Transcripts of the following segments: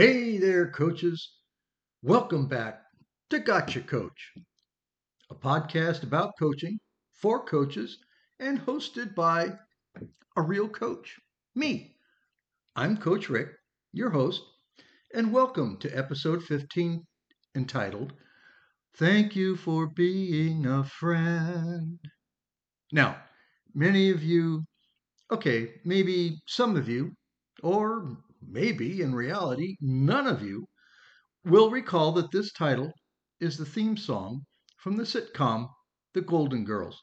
Hey there, coaches. Welcome back to Gotcha Coach, a podcast about coaching for coaches and hosted by a real coach, me. I'm Coach Rick, your host, and welcome to episode 15 entitled Thank You for Being a Friend. Now, many of you, okay, maybe some of you, or maybe in reality none of you, will recall that this title is the theme song from the sitcom The Golden Girls,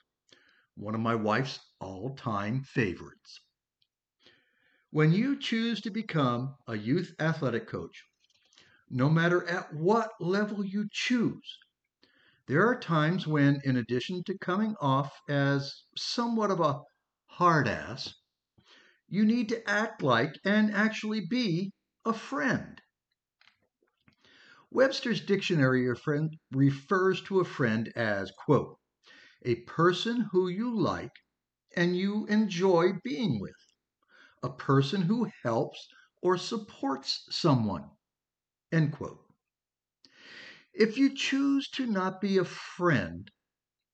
one of my wife's all time favorites. When you choose to become a youth athletic coach, no matter at what level you choose, there are times when, in addition to coming off as somewhat of a hard ass, you need to act like and actually be a friend. Webster's dictionary refers to a friend as, quote, a person who you like and you enjoy being with, a person who helps or supports someone, end quote. If you choose to not be a friend,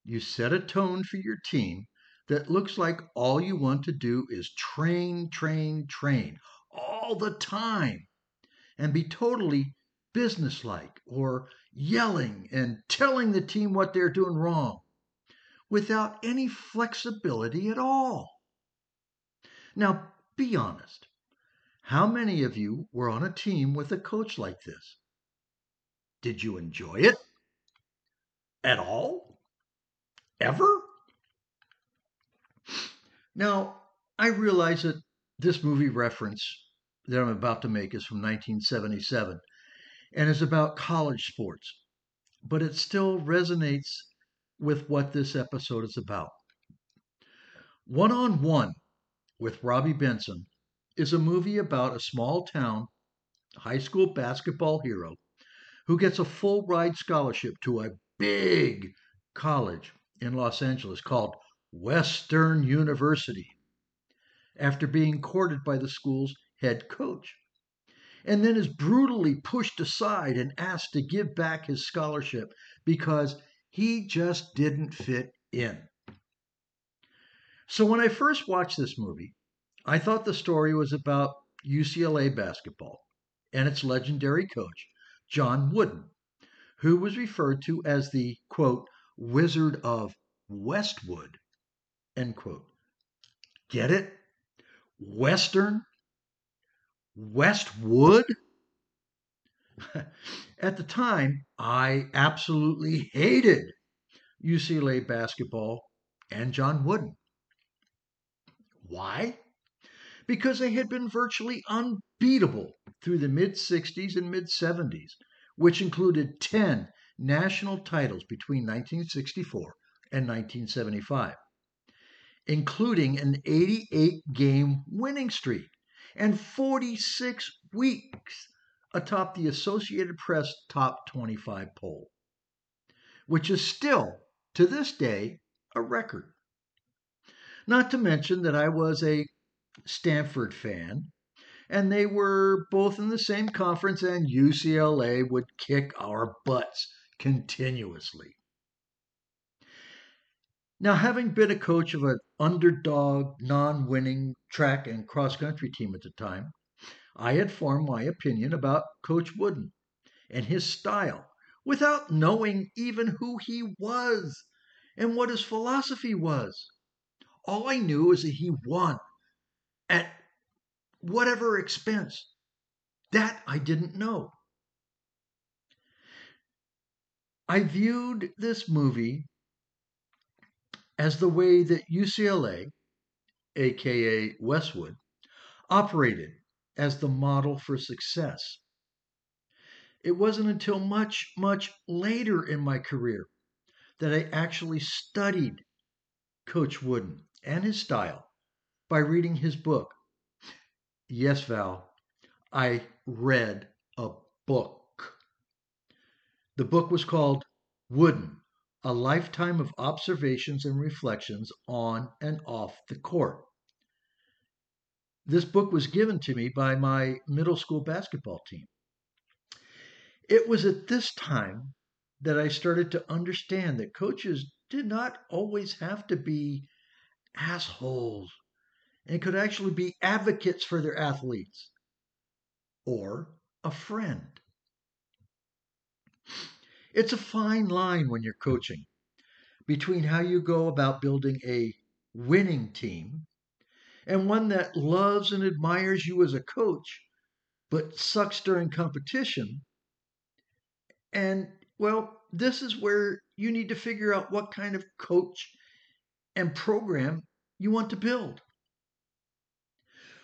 you set a tone for your team that looks like all you want to do is train, train, train all the time and be totally businesslike or yelling and telling the team what they're doing wrong without any flexibility at all. Now, be honest. How many of you were on a team with a coach like this? Did you enjoy it? At all? Ever? Now, I realize that this movie reference that I'm about to make is from 1977 and is about college sports, but it still resonates with what this episode is about. One on One with Robby Benson is a movie about a small town high school basketball hero who gets a full ride scholarship to a big college in Los Angeles called Western University after being courted by the school's head coach, and then is brutally pushed aside and asked to give back his scholarship because he just didn't fit in. So when I first watched this movie, I thought the story was about UCLA basketball and its legendary coach, John Wooden, who was referred to as the quote, Wizard of Westwood End quote. Get it? Western? Westwood? At the time, I absolutely hated UCLA basketball and John Wooden. Why? Because they had been virtually unbeatable through the mid 60s and mid 70s, which included 10 national titles between 1964 and 1975 including an 88 game winning streak and 46 weeks atop the Associated Press top 25 poll, which is still, to this day, a record. Not to mention that I was a Stanford fan, and they were both in the same conference, and UCLA would kick our butts continuously. Now, having been a coach of an underdog, non winning track and cross country team at the time, I had formed my opinion about Coach Wooden and his style without knowing even who he was and what his philosophy was. All I knew is that he won at whatever expense. That I didn't know. I viewed this movie as the way that UCLA, aka Westwood, operated as the model for success. It wasn't until much, much later in my career that I actually studied Coach Wooden and his style by reading his book. Yes, Val, I read a book. The book was called Wooden a lifetime of observations and reflections on and off the court. This book was given to me by my middle school basketball team, It was at this time that I started to understand that coaches did not always have to be assholes and could actually be advocates for their athletes or a friend. It's a fine line when you're coaching between how you go about building a winning team and one that loves and admires you as a coach but sucks during competition. And well, this is where you need to figure out what kind of coach and program you want to build.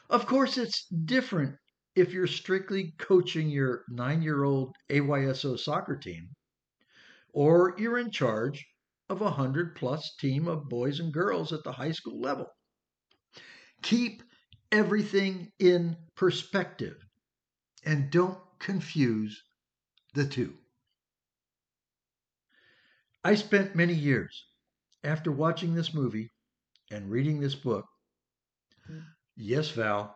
Of course, it's different if you're strictly coaching your nine year old AYSO soccer team, or you're in charge of a hundred plus team of boys and girls at the high school level. Keep everything in perspective and don't confuse the two. I spent many years after watching this movie and reading this book. Yes, Val,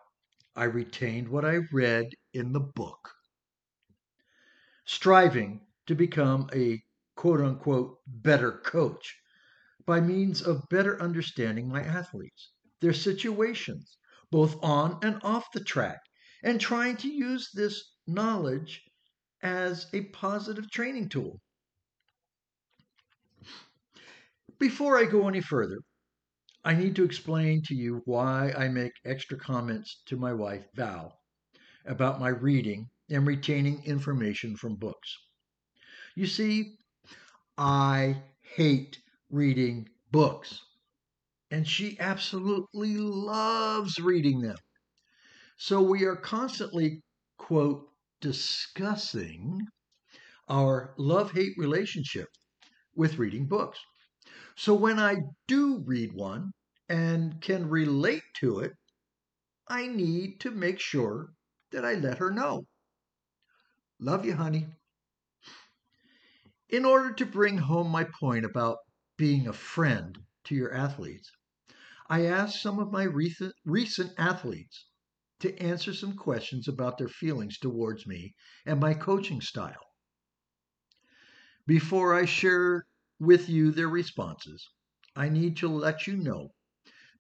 I retained what I read in the book, striving to become a quote unquote better coach by means of better understanding my athletes, their situations, both on and off the track, and trying to use this knowledge as a positive training tool. Before I go any further, I need to explain to you why I make extra comments to my wife, Val, about my reading and retaining information from books. You see, I hate reading books, and she absolutely loves reading them. So we are constantly, quote, discussing our love hate relationship with reading books. So when I do read one and can relate to it, I need to make sure that I let her know. Love you, honey. In order to bring home my point about being a friend to your athletes, I asked some of my recent, recent athletes to answer some questions about their feelings towards me and my coaching style. Before I share with you their responses, I need to let you know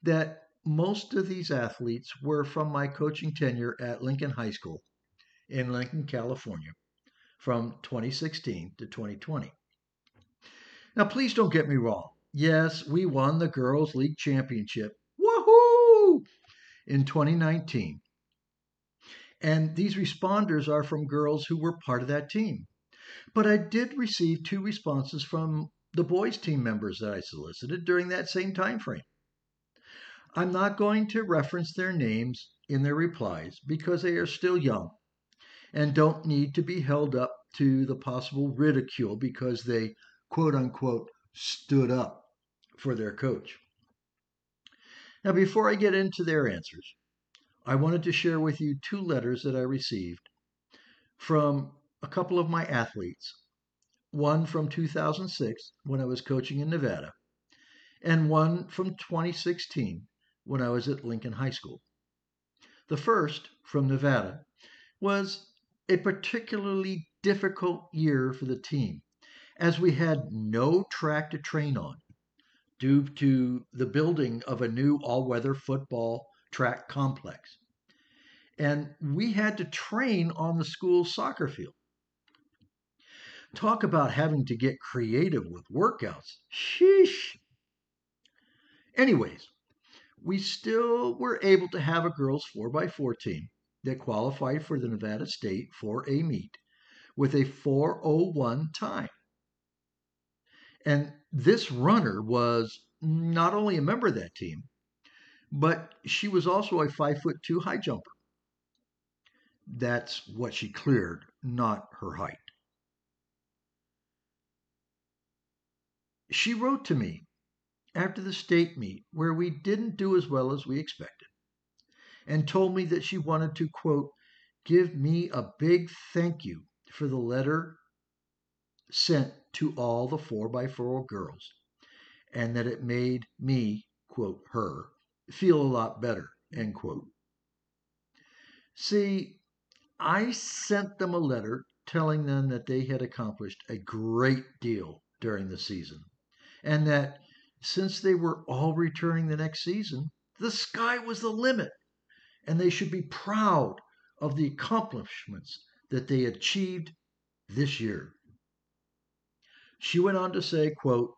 that most of these athletes were from my coaching tenure at Lincoln High School in Lincoln, California from 2016 to 2020. Now, please don't get me wrong. Yes, we won the Girls League Championship. Woohoo! In 2019. And these responders are from girls who were part of that team. But I did receive two responses from the boys team members that I solicited during that same time frame. I'm not going to reference their names in their replies because they are still young and don't need to be held up to the possible ridicule because they, quote unquote, stood up for their coach. Now, before I get into their answers, I wanted to share with you two letters that I received from a couple of my athletes one from 2006 when I was coaching in Nevada, and one from 2016 when I was at Lincoln High School. The first, from Nevada, was a particularly difficult year for the team as we had no track to train on due to the building of a new all weather football track complex. And we had to train on the school soccer field. Talk about having to get creative with workouts. Sheesh. Anyways, we still were able to have a girls 4x4 team that qualified for the Nevada State 4A meet with a 401 time. And this runner was not only a member of that team, but she was also a five foot two high jumper. That's what she cleared, not her height. She wrote to me after the state meet where we didn't do as well as we expected and told me that she wanted to, quote, give me a big thank you for the letter sent to all the 4x4 girls and that it made me, quote, her, feel a lot better, end quote. See, I sent them a letter telling them that they had accomplished a great deal during the season and that since they were all returning the next season, the sky was the limit and they should be proud of the accomplishments that they achieved this year. She went on to say, quote,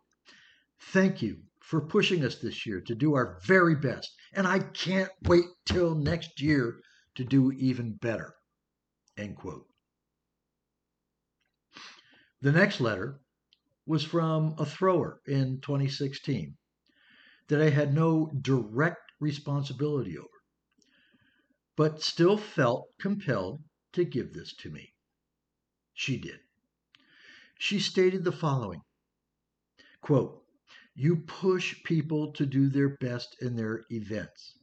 Thank you for pushing us this year to do our very best, and I can't wait till next year to do even better. End quote. The next letter was from a thrower in 2016 that I had no direct responsibility over, but still felt compelled to give this to me. She did. She stated the following quote, You push people to do their best in their events.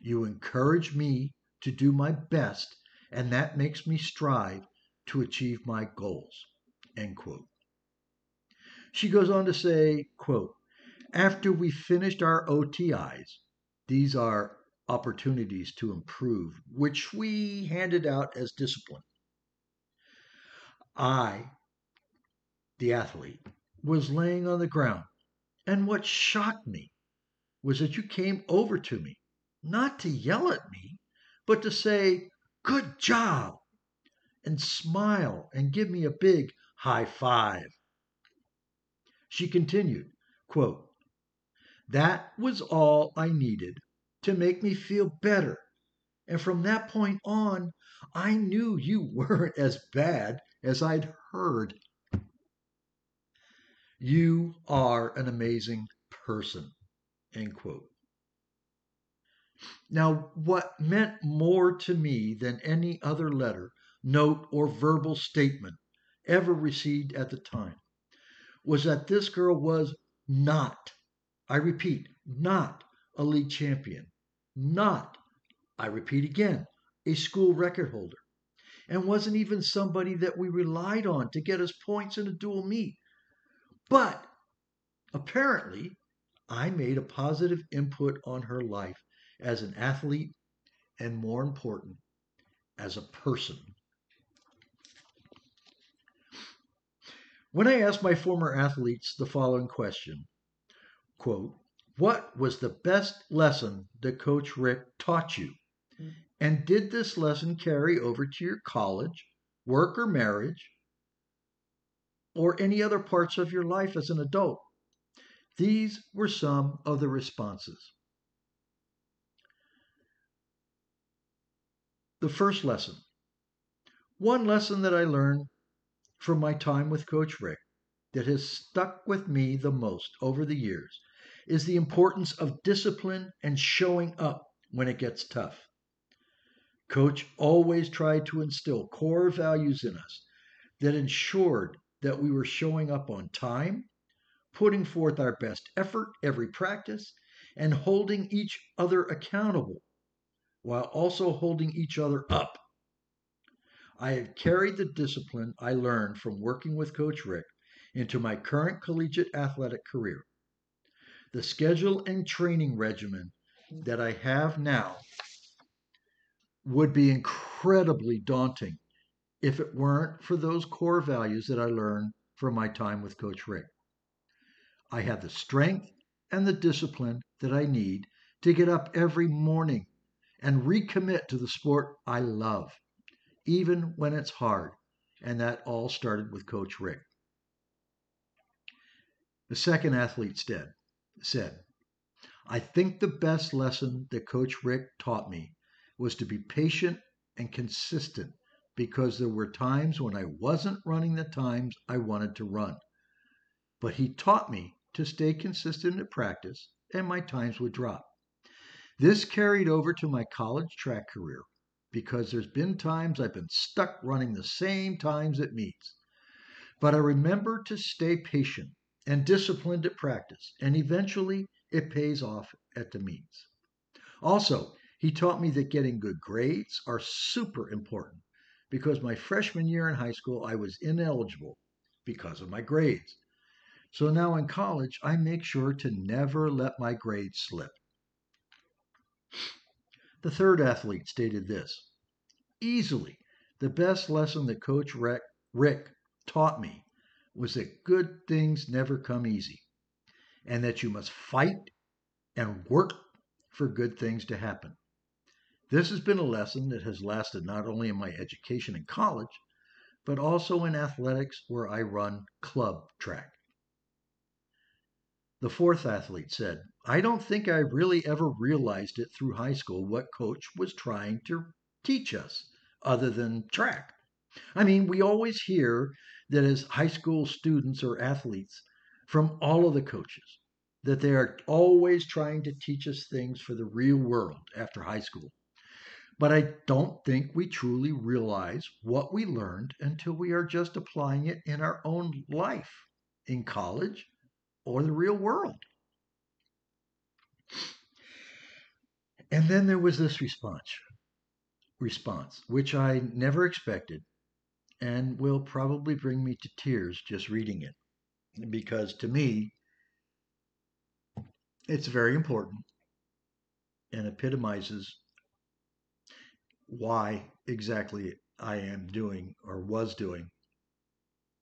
You encourage me to do my best, and that makes me strive to achieve my goals. End quote. She goes on to say, quote, after we finished our OTIs, these are opportunities to improve, which we handed out as discipline. I, the athlete, was laying on the ground, and what shocked me was that you came over to me, not to yell at me, but to say, Good job, and smile and give me a big high five. She continued, quote, That was all I needed to make me feel better. And from that point on, I knew you weren't as bad as I'd heard. You are an amazing person. End quote. Now, what meant more to me than any other letter, note, or verbal statement ever received at the time was that this girl was not, I repeat, not a league champion, not, I repeat again, a school record holder, and wasn't even somebody that we relied on to get us points in a dual meet. But apparently, I made a positive input on her life as an athlete and more important, as a person. When I asked my former athletes the following question, quote, what was the best lesson that Coach Rick taught you? Mm-hmm. And did this lesson carry over to your college, work, or marriage, or any other parts of your life as an adult? These were some of the responses. The first lesson. One lesson that I learned from my time with Coach Rick that has stuck with me the most over the years is the importance of discipline and showing up when it gets tough. Coach always tried to instill core values in us that ensured that we were showing up on time, putting forth our best effort every practice, and holding each other accountable while also holding each other up I have carried the discipline I learned from working with Coach Rick into my current collegiate athletic career. The schedule and training regimen mm-hmm. that I have now would be incredibly daunting if it weren't for those core values that I learned from my time with Coach Rick. I have the strength and the discipline that I need to get up every morning and recommit to the sport I love even when it's hard. And that all started with Coach Rick. The second athlete's said, said, I think the best lesson that Coach Rick taught me was to be patient and consistent because there were times when I wasn't running the times I wanted to run. But he taught me to stay consistent at practice and my times would drop. This carried over to my college track career because there's been times I've been stuck running the same times at meets. But I remember to stay patient and disciplined at practice, and eventually it pays off at the meets. Also, he taught me that getting good grades are super important because my freshman year in high school I was ineligible because of my grades. So now in college, I make sure to never let my grades slip. The third athlete stated this Easily, the best lesson that Coach Rick, Rick taught me was that good things never come easy and that you must fight and work for good things to happen. This has been a lesson that has lasted not only in my education in college, but also in athletics where I run club track. The fourth athlete said, I don't think I really ever realized it through high school what coach was trying to teach us other than track. I mean, we always hear that as high school students or athletes from all of the coaches, that they are always trying to teach us things for the real world after high school. But I don't think we truly realize what we learned until we are just applying it in our own life, in college, or the real world. And then there was this response, response, which I never expected and will probably bring me to tears just reading it. Because to me, it's very important and epitomizes why exactly I am doing or was doing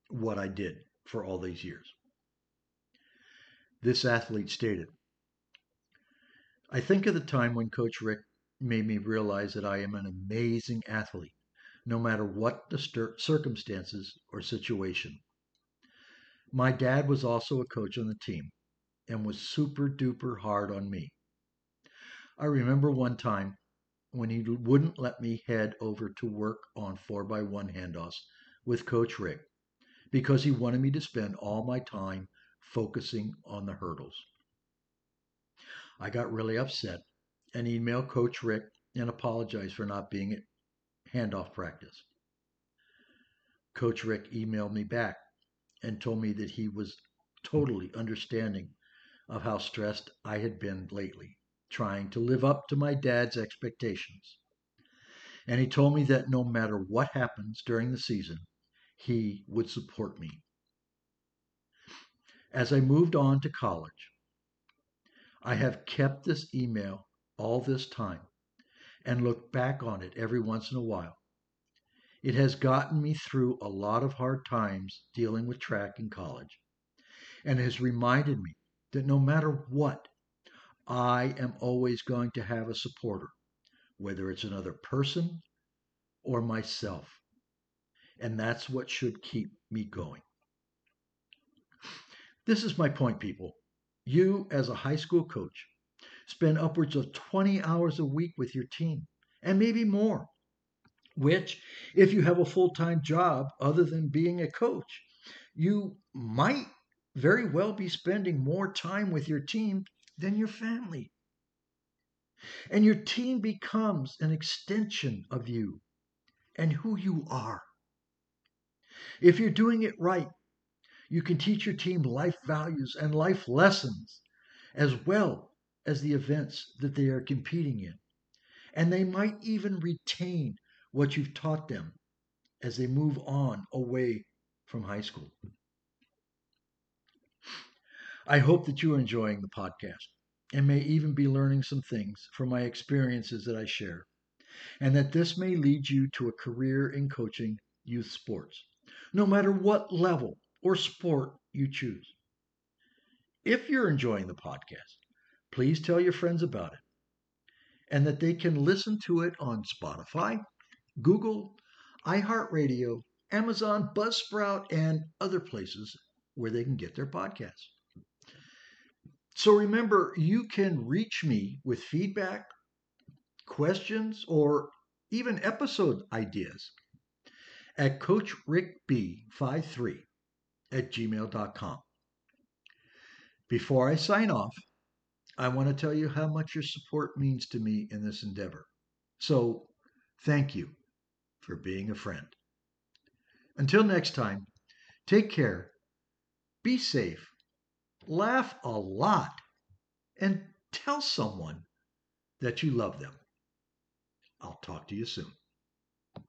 what I did for all these years. This athlete stated, I think of the time when Coach Rick made me realize that I am an amazing athlete, no matter what the circumstances or situation. My dad was also a coach on the team and was super duper hard on me. I remember one time when he wouldn't let me head over to work on 4x1 handoffs with Coach Rick because he wanted me to spend all my time focusing on the hurdles. I got really upset and emailed Coach Rick and apologized for not being handoff practice. Coach Rick emailed me back and told me that he was totally understanding of how stressed I had been lately trying to live up to my dad's expectations. And he told me that no matter what happens during the season, he would support me. As I moved on to college, I have kept this email all this time and look back on it every once in a while. It has gotten me through a lot of hard times dealing with track in college and has reminded me that no matter what, I am always going to have a supporter, whether it's another person or myself. And that's what should keep me going. This is my point, people. You, as a high school coach, spend upwards of 20 hours a week with your team, and maybe more, which, if you have a full time job other than being a coach, you might very well be spending more time with your team than your family. And your team becomes an extension of you and who you are. If you're doing it right, you can teach your team life values and life lessons as well as the events that they are competing in. And they might even retain what you've taught them as they move on away from high school. I hope that you are enjoying the podcast and may even be learning some things from my experiences that I share, and that this may lead you to a career in coaching youth sports, no matter what level or sport you choose. If you're enjoying the podcast, please tell your friends about it and that they can listen to it on Spotify, Google, iHeartRadio, Amazon, Buzzsprout, and other places where they can get their podcasts. So remember, you can reach me with feedback, questions, or even episode ideas at CoachRickB53 at gmail.com. Before I sign off, I want to tell you how much your support means to me in this endeavor. So thank you for being a friend. Until next time, take care, be safe, laugh a lot, and tell someone that you love them. I'll talk to you soon.